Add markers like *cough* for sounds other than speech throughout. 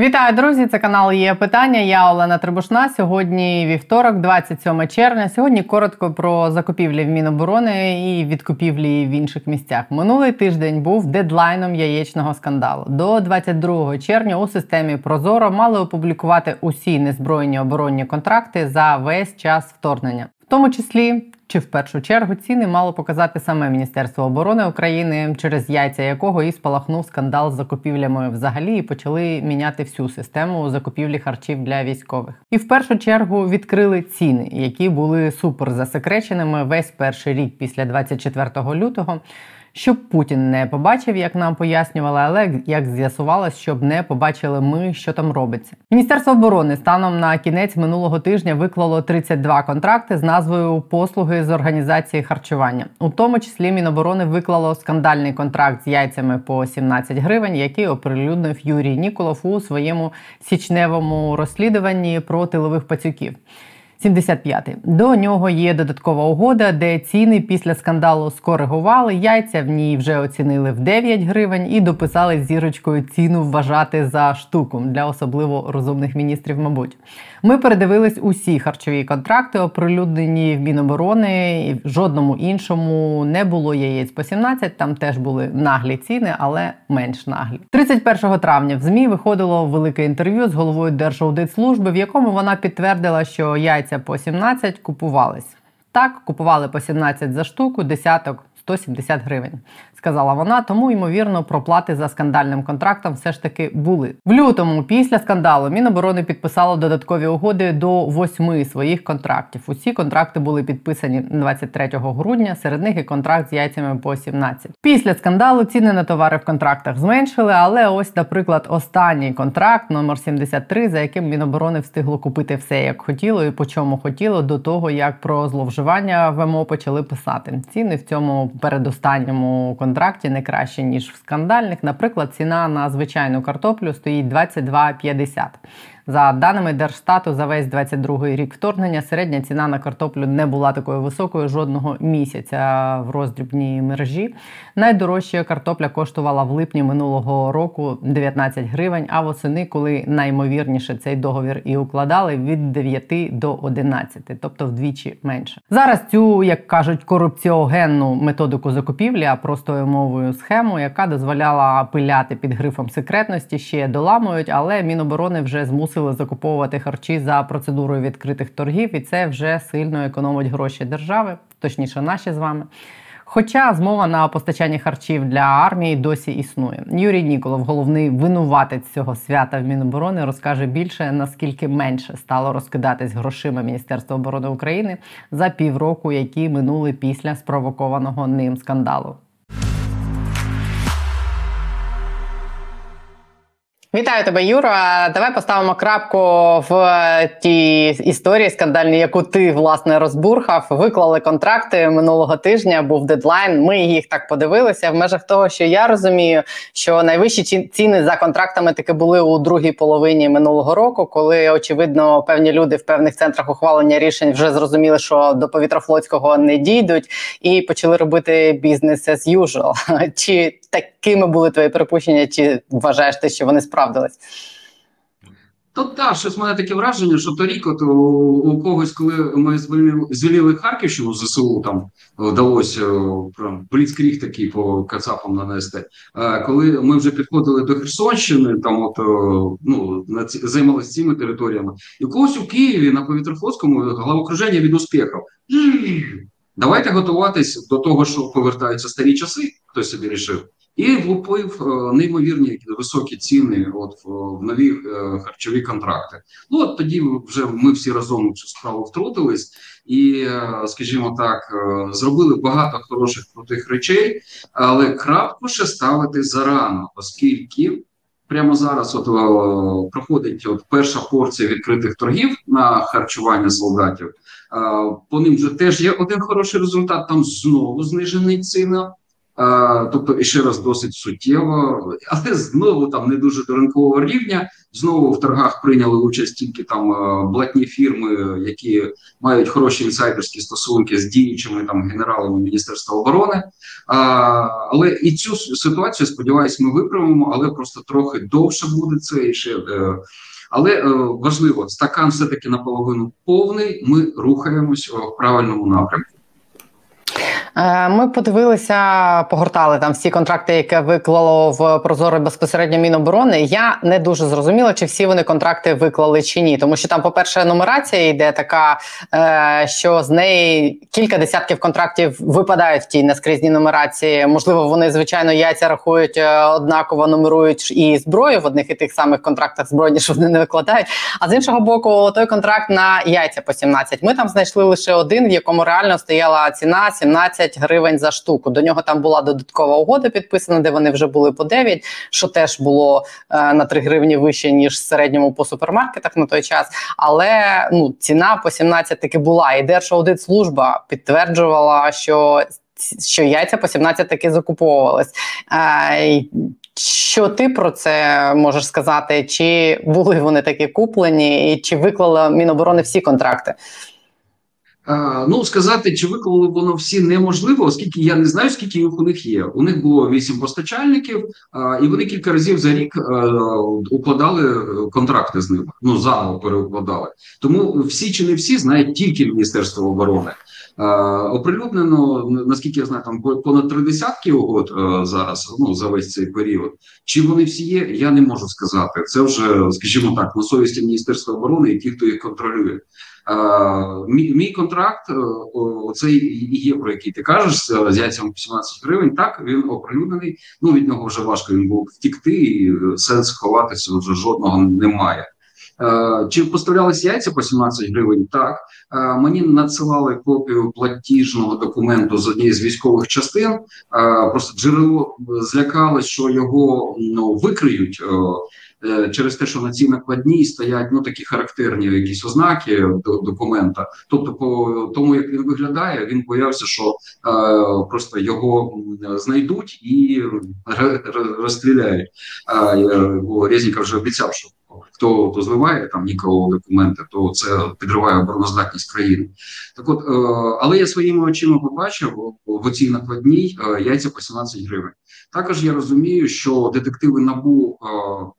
Вітаю, друзі! Це канал є питання. Я Олена Трибушна. Сьогодні вівторок, 27 червня. Сьогодні коротко про закупівлі в Міноборони і відкупівлі в інших місцях. Минулий тиждень був дедлайном яєчного скандалу. До 22 червня у системі Прозоро мали опублікувати усі незбройні оборонні контракти за весь час вторгнення, в тому числі чи в першу чергу ціни мало показати саме Міністерство оборони України, через яйця якого і спалахнув скандал з закупівлями взагалі, і почали міняти всю систему закупівлі харчів для військових. І в першу чергу відкрили ціни, які були супер засекреченими весь перший рік після 24 лютого щоб Путін не побачив, як нам пояснювали, але як з'ясувалось, щоб не побачили ми, що там робиться. Міністерство оборони станом на кінець минулого тижня виклало 32 контракти з назвою Послуги з організації харчування. У тому числі Міноборони виклало скандальний контракт з яйцями по 17 гривень, який оприлюднив Юрій Ніколов у своєму січневому розслідуванні про тилових пацюків. 75-й. До нього є додаткова угода, де ціни після скандалу скоригували. Яйця в ній вже оцінили в 9 гривень і дописали зірочкою ціну вважати за штуку для особливо розумних міністрів. Мабуть, ми передивились усі харчові контракти, оприлюднені в Міноборони. В жодному іншому не було яєць по 17, Там теж були наглі ціни, але менш наглі. 31 травня в змі виходило велике інтерв'ю з головою Держаудитслужби, в якому вона підтвердила, що яйця по 17 купувались. Так, купували по 17 за штуку, десяток 170 гривень сказала вона. Тому ймовірно проплати за скандальним контрактом все ж таки були в лютому. Після скандалу Міноборони підписало додаткові угоди до восьми своїх контрактів. Усі контракти були підписані 23 грудня. Серед них і контракт з яйцями по 17. Після скандалу ціни на товари в контрактах зменшили. Але ось, наприклад, останній контракт номер 73, за яким Міноборони встигло купити все як хотіло і по чому хотіло, до того як про зловживання ВМО почали писати. Ціни в цьому передостанньому контракті не краще, ніж в скандальних. Наприклад, ціна на звичайну картоплю стоїть 22,50. За даними Держстату, за весь 22-й рік вторгнення середня ціна на картоплю не була такою високою жодного місяця в роздрібній мережі. Найдорожча картопля коштувала в липні минулого року 19 гривень, а восени, коли наймовірніше цей договір і укладали, від 9 до 11, тобто вдвічі менше. Зараз цю, як кажуть, корупціогенну методику закупівлі, а простою мовою схему, яка дозволяла пиляти під грифом секретності, ще доламують, але Міноборони вже змусили мусили закуповувати харчі за процедурою відкритих торгів, і це вже сильно економить гроші держави, точніше, наші з вами. Хоча змова на постачання харчів для армії досі існує. Юрій Ніколов, головний винуватець цього свята в Міноборони, розкаже більше наскільки менше стало розкидатись грошима Міністерства оборони України за півроку, які минули після спровокованого ним скандалу. Вітаю тебе, Юра. Давай поставимо крапку в тій історії скандальній, яку ти власне розбурхав. Виклали контракти минулого тижня. Був дедлайн. Ми їх так подивилися. В межах того, що я розумію, що найвищі ціни за контрактами таки були у другій половині минулого року, коли очевидно певні люди в певних центрах ухвалення рішень вже зрозуміли, що до повітрофлотського не дійдуть, і почали робити бізнес as usual. *laughs* Чи такими були твої припущення? Чи вважаєш ти, що вони справдились. То так, щось мене таке враження, що торік от у, когось, коли ми звільнили Харківщину ЗСУ, там вдалося прям бліцкріг такий по Кацапам нанести. А коли ми вже підходили до Херсонщини, там от ну займалися цими територіями, і у когось у Києві на повітрофлотському головокруження від успіхів. Давайте готуватись до того, що повертаються старі часи, хтось собі рішив і влупив е, неймовірні високі ціни от в нові е, харчові контракти. Ну от тоді вже ми всі разом у цю справу втрутились і, е, скажімо так, зробили багато хороших крутих речей, але крапку ще ставити зарано, оскільки. Прямо зараз от о, проходить от перша порція відкритих торгів на харчування солдатів. А, по ним вже теж є один хороший результат. Там знову знижений ціна Тобто, ще раз досить суттєво, але знову там не дуже до ринкового рівня. Знову в торгах прийняли участь тільки там блатні фірми, які мають хороші інсайдерські стосунки з діючими там генералами Міністерства оборони. А, Але і цю ситуацію сподіваюся, ми виправимо, але просто трохи довше буде це і ще. Е, але е, важливо, стакан все таки наполовину повний. Ми рухаємось в правильному напрямку. Е, ми подивилися, погортали там всі контракти, які виклало в Прозоро безпосередньо Міноборони. Я не дуже зрозуміла, чи всі вони контракти виклали чи ні. Тому що там, по-перше, нумерація йде така, е, що з неї кілька десятків контрактів випадають в тій наскрізній нумерації. Можливо, вони звичайно яйця рахують е, однаково, нумерують і зброю в одних і тих самих контрактах збройні, що вони не викладають. А з іншого боку, той контракт на яйця по 17. Ми там знайшли лише один, в якому реально стояла ціна 17 10 гривень за штуку. До нього там була додаткова угода підписана, де вони вже були по 9, що теж було е, на 3 гривні вище ніж середньому по супермаркетах на той час. Але ну ціна по 17 таки була. І Держаудитслужба підтверджувала, що що яйця по 17 таки закуповувались. Е, що ти про це можеш сказати? Чи були вони такі куплені, і чи виклала Міноборони всі контракти? Ну, сказати, чи виклали воно всі неможливо, оскільки я не знаю, скільки їх у них є. У них було вісім постачальників, і вони кілька разів за рік укладали контракти з ними. Ну заново переукладали. Тому всі чи не всі знають тільки Міністерство оборони. Оприлюднено, наскільки я знаю, там понад три десятки угод зараз. Ну за весь цей період. Чи вони всі є? Я не можу сказати. Це вже, скажімо так, на совісті Міністерства оборони і ті, хто їх контролює. Мій, мій контракт, е, оцей і є, про який ти кажеш, з яйцям 17 гривень. Так він оприлюднений. Ну від нього вже важко він був втікти, і е, сенс ховатися вже жодного немає. Е, чи поставлялися яйця по 17 гривень? Так мені надсилали копію платіжного документу з однієї з військових частин. Просто джерело злякалось, що його ну викриють. Е, через те, що на цій накладній стоять ну такі характерні якісь ознаки до документа. Тобто, по тому як він виглядає, він боявся, що е, просто його знайдуть і розстріляють. Е, вже обіцяв, що хто то зливає там нікого документи, то це підриває обороноздатність країни. Так, от е, але я своїми очима побачив в цій накладній е, яйця по 17 гривень. Також я розумію, що детективи набу. Е,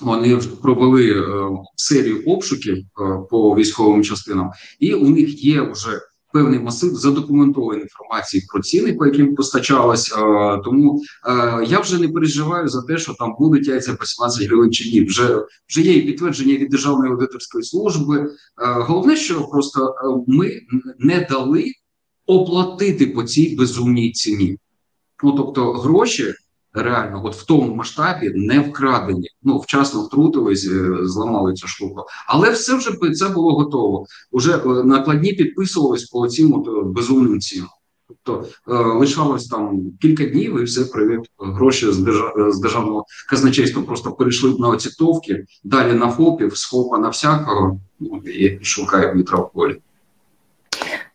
вони провели е, серію обшуків е, по військовим частинам, і у них є вже певний масив задокументованої інформації про ціни, по яким постачалось. Е, тому я вже не переживаю за те, що там будуть яйця по 17 гривень чи ні. Вже вже є і підтвердження від державної аудиторської служби. Головне, що просто ми не дали оплатити по цій безумній ціні. Ну тобто гроші реально, от в тому масштабі не вкрадені. Ну вчасно втрутились, е, зламали цю штуку, але все вже це було готово. Уже е, накладні підписувались по цим е, безумним цінам. Тобто лишалось там кілька днів, і все привіт. Гроші з держав з державного казначейства просто перейшли на оці товки, далі на ФОПів, з ФОПа на всякого. Ну і шукає вітра в полі.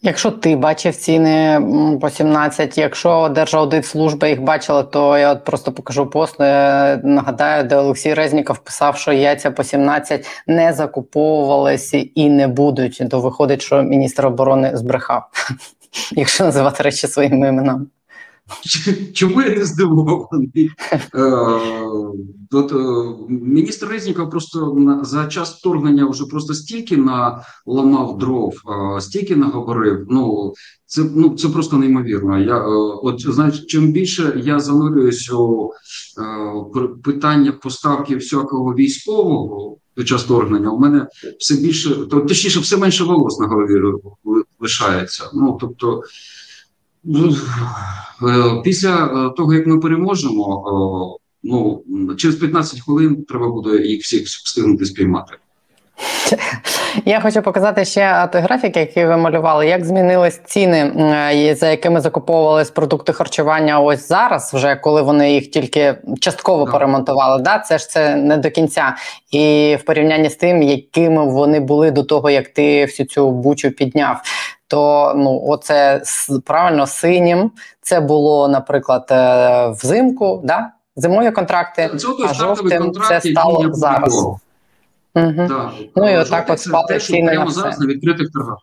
Якщо ти бачив ціни по 17, якщо Держаудитслужба їх бачила, то я от просто покажу пост. Е, нагадаю, де Олексій Резніков писав, що яйця по 17 не закуповувалися і не будуть. То виходить, що міністр оборони збрехав, *laughs* якщо називати речі своїми іменами. *laughs* Чому я не здивований? Е, е, міністр Резніков просто за час вторгнення вже просто стільки наламав дров, е, стільки наговорив. Ну це ну це просто неймовірно. Я от знаєш, чим більше я занурююсь у питання поставки всякого військового під час вторгнення, у мене все більше то точніше, все менше волос на голові лишається. Ну тобто. Ну, е, після е, того, як ми переможемо, е, ну через 15 хвилин треба буде їх всіх встигнути спіймати. *laughs* Я хочу показати ще той графік, який ви малювали. Як змінились ціни, за якими закуповувались продукти харчування ось зараз, вже коли вони їх тільки частково да. поремонтували. Да? Це ж це не до кінця. І в порівнянні з тим, якими вони були до того, як ти всю цю бучу підняв. То ну, оце правильно синім. Це було, наприклад, е, взимку, да? зимові контракти, а жовтим це стало зараз. Угу. Да. Ну і отак от спали ціни на все. зараз на відкритих торгах.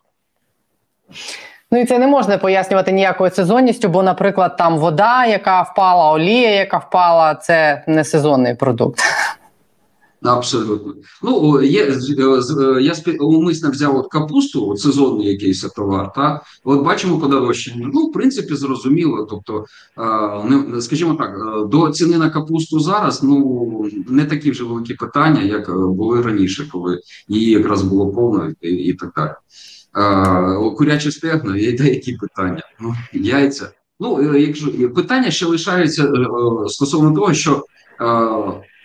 Ну і це не можна пояснювати ніякою сезонністю, бо, наприклад, там вода, яка впала, олія, яка впала, це не сезонний продукт. Абсолютно. Ну, є, е, е, Я умисно взяв от капусту, от сезонний якийсь товар, та от бачимо подорожчання. Ну, в принципі, зрозуміло. Тобто, не скажімо так, е, до ціни на капусту зараз ну не такі вже великі питання, як були раніше, коли її якраз було повно і, і так далі. Куряче стегна, є деякі питання. Ну, Яйця. Ну, якщо питання ще лишаються стосовно того, що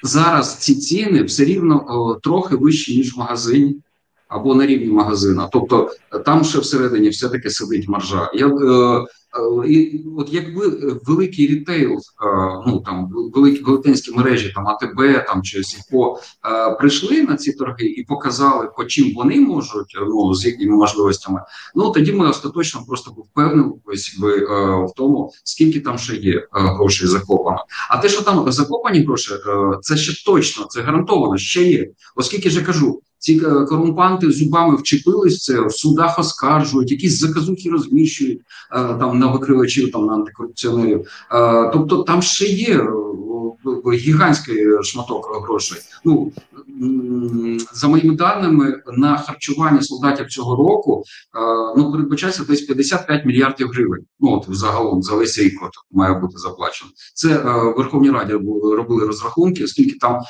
зараз ці ціни все рівно о, трохи вищі ніж в магазині або на рівні магазина. Тобто там ще всередині все таки сидить маржа. Я е, і От якби великий рітейл, ну там великі велетенські мережі, там АТБ там чи Сільпо прийшли на ці торги і показали, по чим вони можуть, ну з якими можливостями. Ну тоді ми остаточно просто впевнилися би в тому, скільки там ще є грошей закопано. А те, що там закопані гроші, це ще точно, це гарантовано ще є. Оскільки я кажу. Ці е, корумпанти зубами вчепились це в судах оскаржують, якісь заказухи розміщують е, там на викривачів, там на антикорупціонерів. Е, тобто там ще є гігантський шматок грошей. Ну за моїми даними на харчування солдатів цього року ну передбачається десь 55 мільярдів гривень. Ну от загалом за весь рік от має бути заплачено. Це в Верховній Раді робили розрахунки, скільки там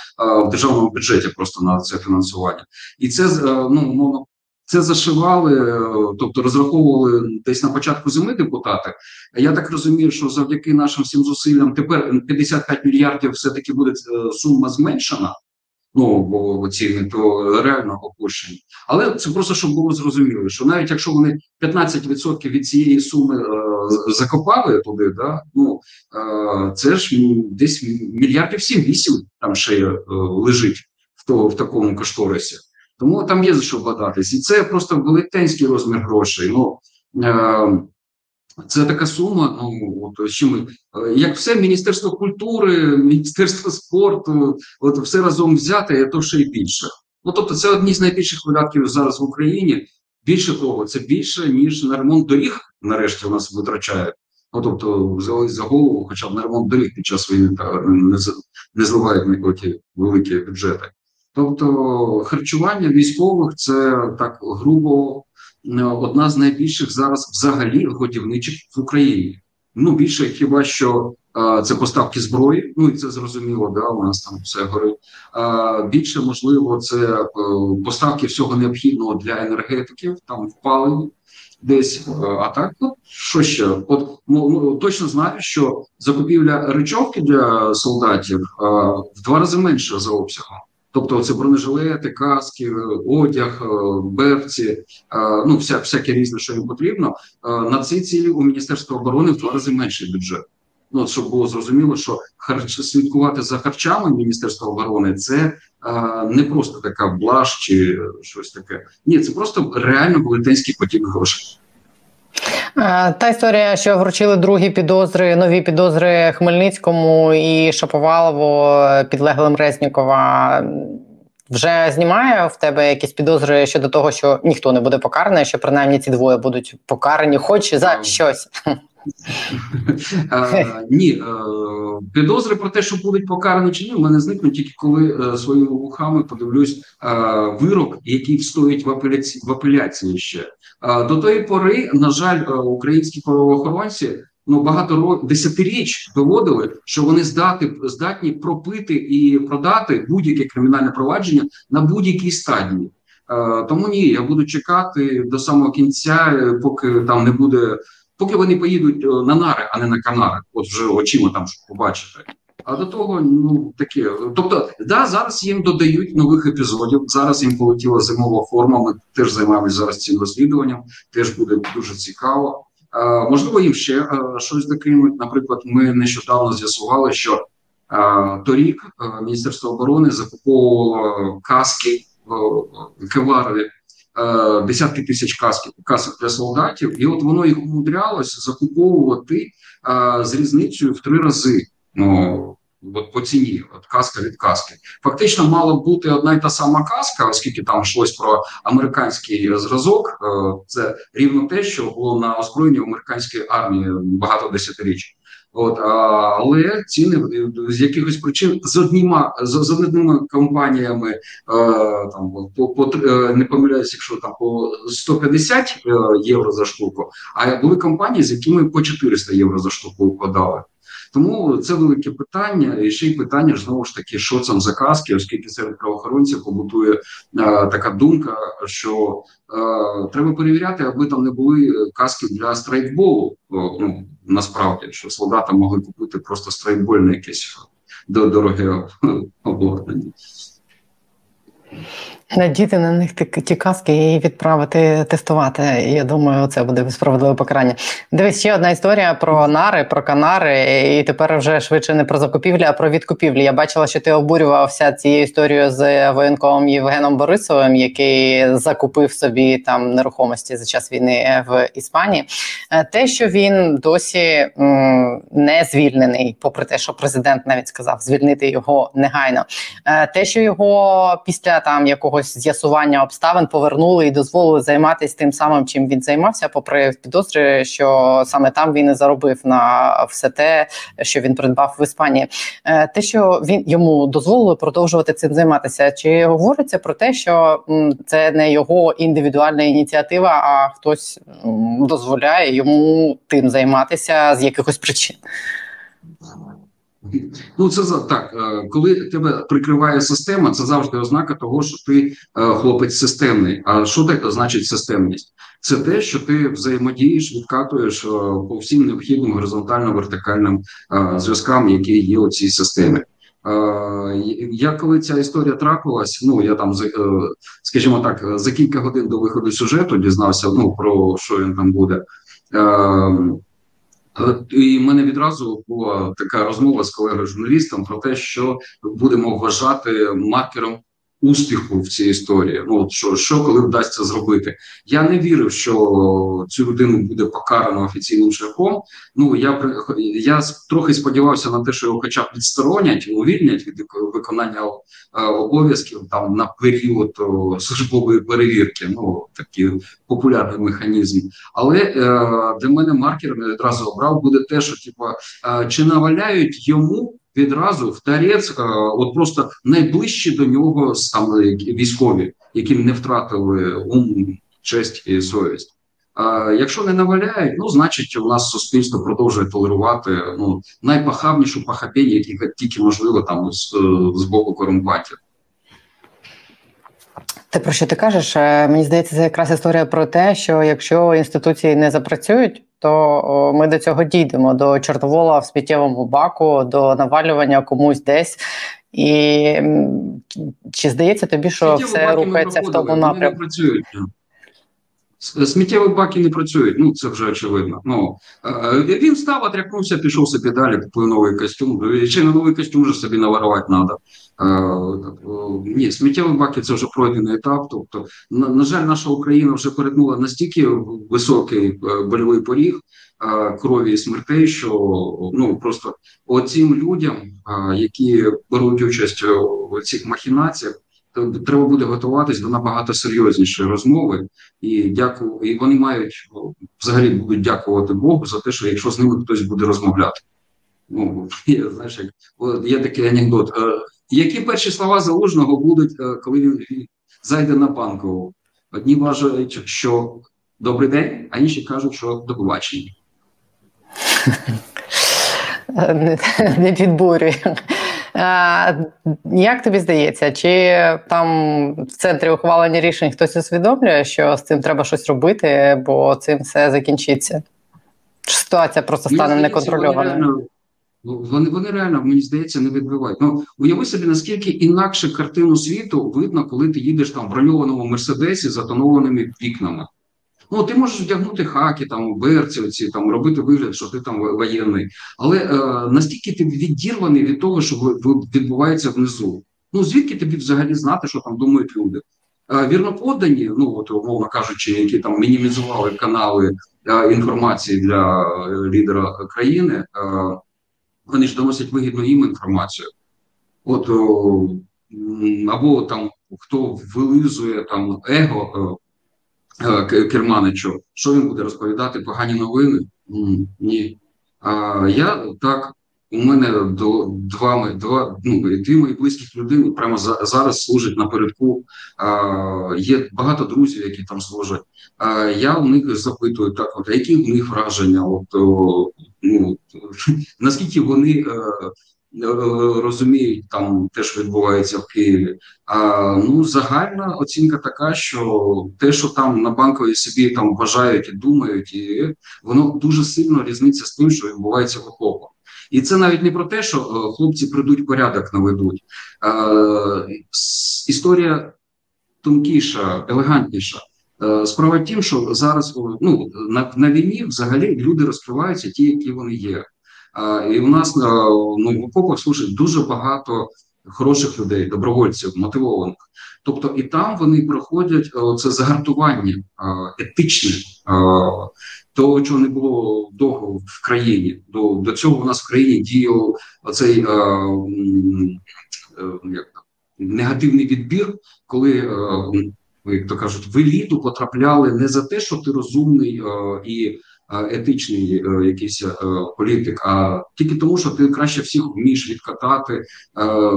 в державному бюджеті просто на це фінансування, і це ну мовно. Це зашивали, тобто розраховували десь на початку зими депутати. Я так розумію, що завдяки нашим всім зусиллям тепер 55 мільярдів все таки буде е, сума зменшена. Ну бо ціни то реально опущені. Але це просто щоб було зрозуміло, що навіть якщо вони 15% від цієї суми е, закопали туди, да ну е, це ж десь мільярдів 7-8 там ще е, лежить в то в такому кошторисі. Тому там є за що вкладатись. І це просто велетенський розмір грошей. Ну е, це така сума. Ну от що ми е, як все міністерство культури, міністерство спорту, от все разом взяти, то ще й більше. Ну тобто, це одні з найбільших видатків зараз в Україні. Більше того, це більше ніж на ремонт доріг. Нарешті у нас витрачають. Ну тобто, взяли за голову, хоча б на ремонт доріг під час війни не не зливають великі бюджети. Тобто харчування військових це так грубо е, одна з найбільших зараз взагалі годівничих в Україні. Ну більше хіба що а, це поставки зброї, ну і це зрозуміло, да, у нас там все горить. А, Більше можливо, це е, поставки всього необхідного для енергетиків, там впалені десь. А так, ну що ще? От ну, ну, точно знаю, що закупівля речовки для солдатів а, в два рази менше за обсягом. Тобто це бронежилети, каски, одяг, е, берці, е, ну вся всяке різне, що їм потрібно. Е, на ці цілі у Міністерства оборони в два рази менший бюджет. Ну щоб було зрозуміло, що харч слідкувати за харчами Міністерства оборони це не просто така блаш чи щось таке. Ні, це просто реально велетенський потік грошей. Е, та історія, що вручили другі підозри, нові підозри Хмельницькому і Шаповалову підлеглим Резнікова. Вже знімає в тебе якісь підозри щодо того, що ніхто не буде покараний, що принаймні ці двоє будуть покарані, хоч за щось. Ні, підозри про те, що будуть покарані чи ні, в мене зникнуть тільки коли е, своїми вухами подивлюсь вирок, який встоїть в апеляції в апеляції ще. До тої пори, на жаль, е, українські правоохоронці ну багато років десятиріч доводили, що вони здати здатні пропити і продати будь-яке кримінальне провадження на будь-якій стадії. Тому ні, я буду чекати до самого кінця, е, поки там не буде поки вони поїдуть е, на нари, а не на канари, от вже очима там щоб побачити. А до того, ну таке. Тобто, да, зараз їм додають нових епізодів. Зараз їм полетіла зимова форма. Ми теж займаємося зараз цим розслідуванням. Теж буде дуже цікаво. А, можливо, їм ще а, щось докинуть. Наприклад, ми нещодавно з'ясували, що а, торік а, Міністерство оборони закуповувало каски кеварові е, десятки тисяч касків касок для солдатів, і от воно їх умудрялось закуповувати е, з різницею в три рази. Ну от по ціні, от каска від каски. Фактично мала бути одна й та сама каска, оскільки там йшлось про американський зразок. Е, це рівно те, що було на озброєнні американської армії багато десятиріч. От але ціни з якихось причин з одніма з, з одними компаніями е, там по по е, не помиляюсь, якщо там по 150 е, євро за штуку, а були компанії, з якими по 400 євро за штуку укладали. Тому це велике питання, і ще й питання ж знову ж таки, що це за каски, оскільки серед правоохоронців побутує е, така думка, що е, треба перевіряти, аби там не були каски для страйкболу. Ну насправді, що солдати могли купити просто страйкбольне якесь дороге *laughs* обладнання. Надіти на них ті каски і відправити тестувати. Я думаю, це буде справедливе покарання. Дивись, ще одна історія про нари, про канари, і тепер вже швидше не про закупівлі, а про відкупівлі. Я бачила, що ти обурювався цією історією з воєнковим Євгеном Борисовим, який закупив собі там нерухомості за час війни в Іспанії. Е, те, що він досі м, не звільнений, попри те, що президент навіть сказав звільнити його негайно. Е, те, що його після там якого якогось з'ясування обставин повернули і дозволили займатися тим самим, чим він займався, попри підозри, що саме там він і заробив на все те, що він придбав в Іспанії. Е, те, що він йому дозволили продовжувати цим займатися, чи говориться про те, що це не його індивідуальна ініціатива, а хтось дозволяє йому тим займатися з якихось причин. Ну, це так, е, коли тебе прикриває система, це завжди ознака того, що ти е, хлопець системний. А що таке значить системність? Це те, що ти взаємодієш, відкатуєш е, по всім необхідним горизонтально-вертикальним зв'язкам, які є у цій системі. Я коли ця історія трапилась, ну я там скажімо так, за кілька годин до виходу сюжету дізнався ну про що він там буде. І в мене відразу була така розмова з колегою журналістом про те, що будемо вважати маркером успіху в цій історії. Ну що що коли вдасться зробити? Я не вірив, що цю людину буде покарано офіційним шляхом. Ну я я трохи сподівався на те, що його, хоча б відсторонять, увільнять від виконання е, обов'язків там на період службової перевірки. Ну такий популярний механізм. Але е, для мене маркер я одразу обрав буде те, що типу, е, чи наваляють йому відразу в тарець, е, от просто найближчі до нього там військові, які не втратили ум, честь і совість. А якщо не наваляють, ну значить у нас суспільство продовжує толерувати ну найпахавнішу пахапень, які тільки можливо там з, з боку корумпатів. Те, про що ти кажеш, е, мені здається, це якраз історія про те, що якщо інституції не запрацюють, то ми до цього дійдемо до чорновола в сміттєвому баку, до навалювання комусь десь. І чи здається тобі, що все рухається в тому напрямку? Сміттєві баки не працюють, ну це вже очевидно. Ну е, він став, отрякнувся, пішов собі далі, купив новий костюм. Ще на новий костюм вже собі наварувати треба. Ні, сміттєві баки це вже пройдений етап. Тобто, на, на жаль, наша Україна вже перетнула настільки високий е, больовий поріг е, крові і смертей, що ну просто оцим людям, які беруть участь у цих махінаціях треба буде готуватись до набагато серйознішої розмови, і дякую, і вони мають взагалі будуть дякувати Богу за те, що якщо з ними хтось буде розмовляти. Ну *laughs* я знаєш, як є такий анекдот. Е, які перші слова залужного будуть, е, коли він зайде на банкову? Одні вважають, що добрий день, а інші кажуть, що до побачення. *laughs* Не підбурює. Як тобі здається, чи там в центрі ухвалення рішень хтось усвідомлює, що з цим треба щось робити, бо цим все закінчиться? Чи ситуація просто стане неконтрольованою? Вони вони реально, мені здається, не відбивають. Ну уяви собі, наскільки інакше картину світу видно, коли ти їдеш там в броньованому мерседесі з затонованими вікнами. Ну, ти можеш вдягнути хаки, там берці, оці там робити вигляд, що ти там воєнний, але е, настільки ти відірваний від того, що відбувається внизу. Ну звідки тобі взагалі знати, що там думають люди? Вірно подані, ну от умовно кажучи, які там мінімізували канали інформації для лідера країни, вони ж доносять вигідну їм інформацію. От або там хто вилизує там его Керманичу, що він буде розповідати погані новини? Ні. А я так у мене до два два ну дві мої близьких людини прямо за, зараз служать напередку. А, Є багато друзів, які там служать. А я у них запитую так, от які в них враження? От о, ну *laughs* наскільки вони. Е, Розуміють, там теж відбувається в Києві. А ну загальна оцінка така, що те, що там на банковій собі там вважають і думають, і воно дуже сильно різниця з тим, що відбувається в окопах. І це навіть не про те, що е, хлопці прийдуть порядок наведуть. Е, Історія тонкіша, елегантніша. Е, справа в тім, що зараз ну, на на війні взагалі люди розкриваються ті, які вони є. Е, і у нас е, ну, в окопах служить дуже багато хороших людей, добровольців, мотивованих. Тобто, і там вони проходять це загартування етичне того, чого не було довго в країні. До до цього у нас в країні діяв оцей е, е, як, негативний відбір, коли. Е, як то кажуть, в еліту потрапляли не за те, що ти розумний е, і е, етичний е, якийсь е, політик, а тільки тому, що ти краще всіх вмієш відкатати е,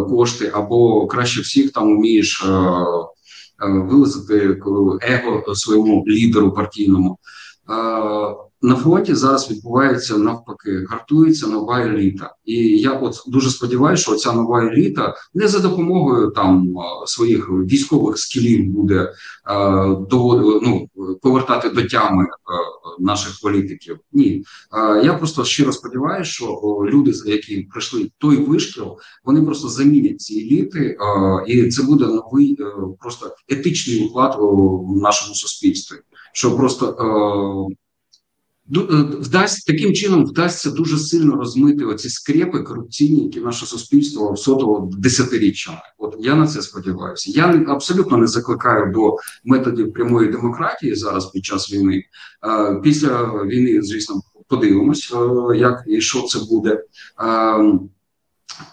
кошти, або краще всіх там вмієш вилазити его своєму лідеру партійному. На фронті зараз відбувається навпаки, гартується нова еліта, і я от дуже сподіваюся, що ця нова еліта не за допомогою там своїх військових скілів буде довод, ну, повертати до тями наших політиків. Ні, я просто щиро сподіваюся, що люди, які прийшли той вишкіл, вони просто замінять ці еліти, і це буде новий е, просто етичний уклад в нашому суспільстві. Що просто е, е, вдасть таким чином вдасться дуже сильно розмити оці скрепи корупційні, які наше суспільство всотило десятиріччями. От я на це сподіваюся. Я абсолютно не закликаю до методів прямої демократії зараз під час війни. Е, після війни, звісно, подивимось, е, як і що це буде.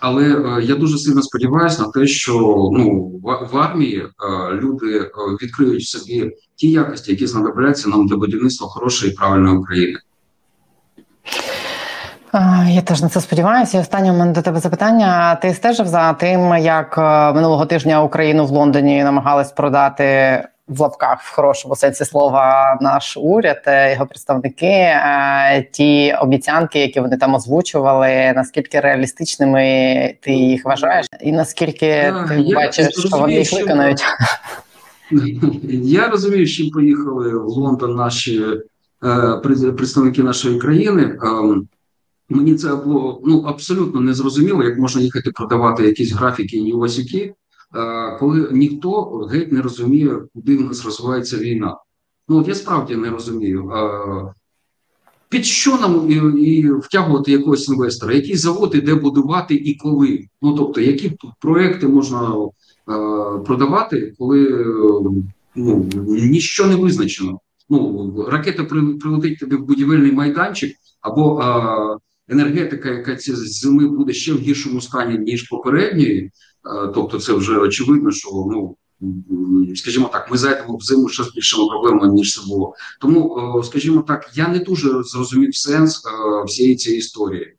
Але е, я дуже сильно сподіваюся на те, що ну в, в армії е, люди е, відкриють собі ті якості, які знадобляться нам для будівництва хорошої і правильної України. Я теж на це сподіваюся. І Останнє у мене до тебе запитання. Ти стежив за тим, як минулого тижня Україну в Лондоні намагались продати в лапках в хорошому сенсі слова наш уряд, е, його представники, е, ті обіцянки, які вони там озвучували, наскільки реалістичними ти їх вражаєш, і наскільки а, ти бачиш, що вони їх виконують? *laughs* Я розумію, чим поїхали в Лондон наші е, представники нашої країни. Ем, мені це було ну абсолютно незрозуміло, як можна їхати продавати якісь графіки і Е, коли ніхто геть не розуміє, куди в нас розвивається війна. Ну от я справді не розумію. Е, під що нам і, і втягувати якогось інвестора, які заводи де будувати і коли? Ну тобто, які проекти можна е, продавати, коли ну, ніщо не визначено? Ну ракета прилетить тобі в будівельний майданчик, або е, енергетика, яка ці зими буде ще в гіршому стані ніж попередньої. Е, тобто, це вже очевидно, що ну скажімо так, ми зайдемо в зиму ще з більшими проблемами ніж це було. Тому, е, скажімо так, я не дуже зрозумів сенс е, всієї цієї історії.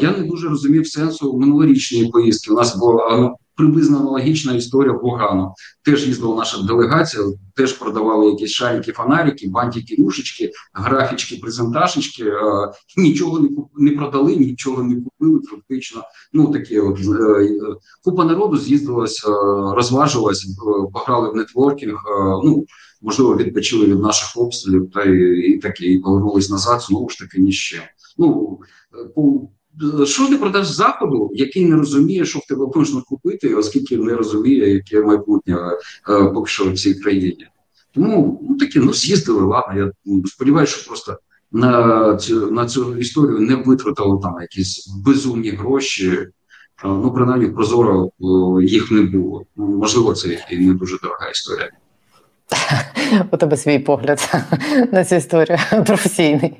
Я не дуже розумів сенсу минулорічної поїздки. У нас було ну, приблизно аналогічна історія Бугану. Теж їздила наша делегація, теж продавали якісь шарики, фонарики, бантики, рушечки, графічки, презентажечки. Е, нічого не не продали, нічого не купили. Фактично, ну такі от е, е, купа народу з'їздилась, розважилась, пограли в нетворкінг. Ну можливо, відпочили від наших обстрілів, та і, і такі і повернулись назад. Знову ж таки, ні з чим. Ну по що ти продаш заходу, який не розуміє, що в тебе можна купити, оскільки не розуміє, яке майбутнє е, поки що в цій країні. Тому ну такі ну з'їздили, ладно. Я сподіваюся, що просто на цю на цю історію не витратили там якісь безумні гроші. ну принаймні прозоро їх не було. Можливо, це і не дуже дорога історія. *laughs* У тебе свій погляд *laughs* на цю історію професійний.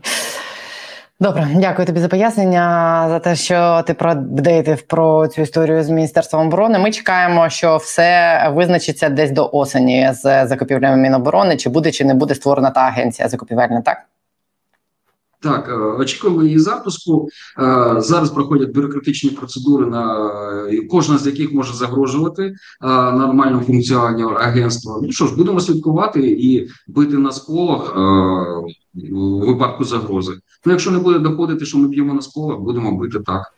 Добре, дякую тобі за пояснення, за те, що ти продейтив про цю історію з Міністерством оборони. Ми чекаємо, що все визначиться десь до осені з закупівлями Міноборони. Чи буде, чи не буде створена та агенція закупівельна, так? Так, е, очікуємо її запуску. Е, зараз проходять бюрократичні процедури, на кожна з яких може загрожувати е, нормальному функціонуванню агентства. Ну що ж, будемо слідкувати і бити на сполох у випадку загрози. Ну, якщо не буде доходити, що ми б'ємо на сполох, будемо бити так.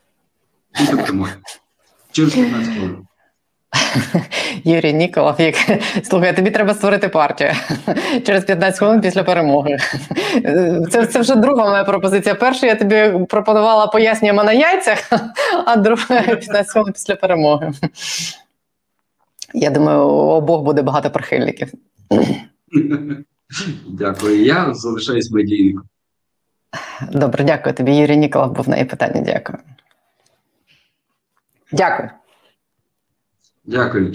Через 15 хвилин. *laughs* Юрій Ніколов, як слухай, тобі треба створити партію *laughs* через 15 хвилин після перемоги. *laughs* Це це вже друга моя пропозиція. Перша я тобі пропонувала пояснюємо на яйцях, а друга 15 хвилин після перемоги. Я думаю, у обох буде багато прихильників. Дякую. Я залишаюсь медійником. Добре, дякую тобі. Юрій Ніколов був на її питання. Дякую. Дякую. Дякую.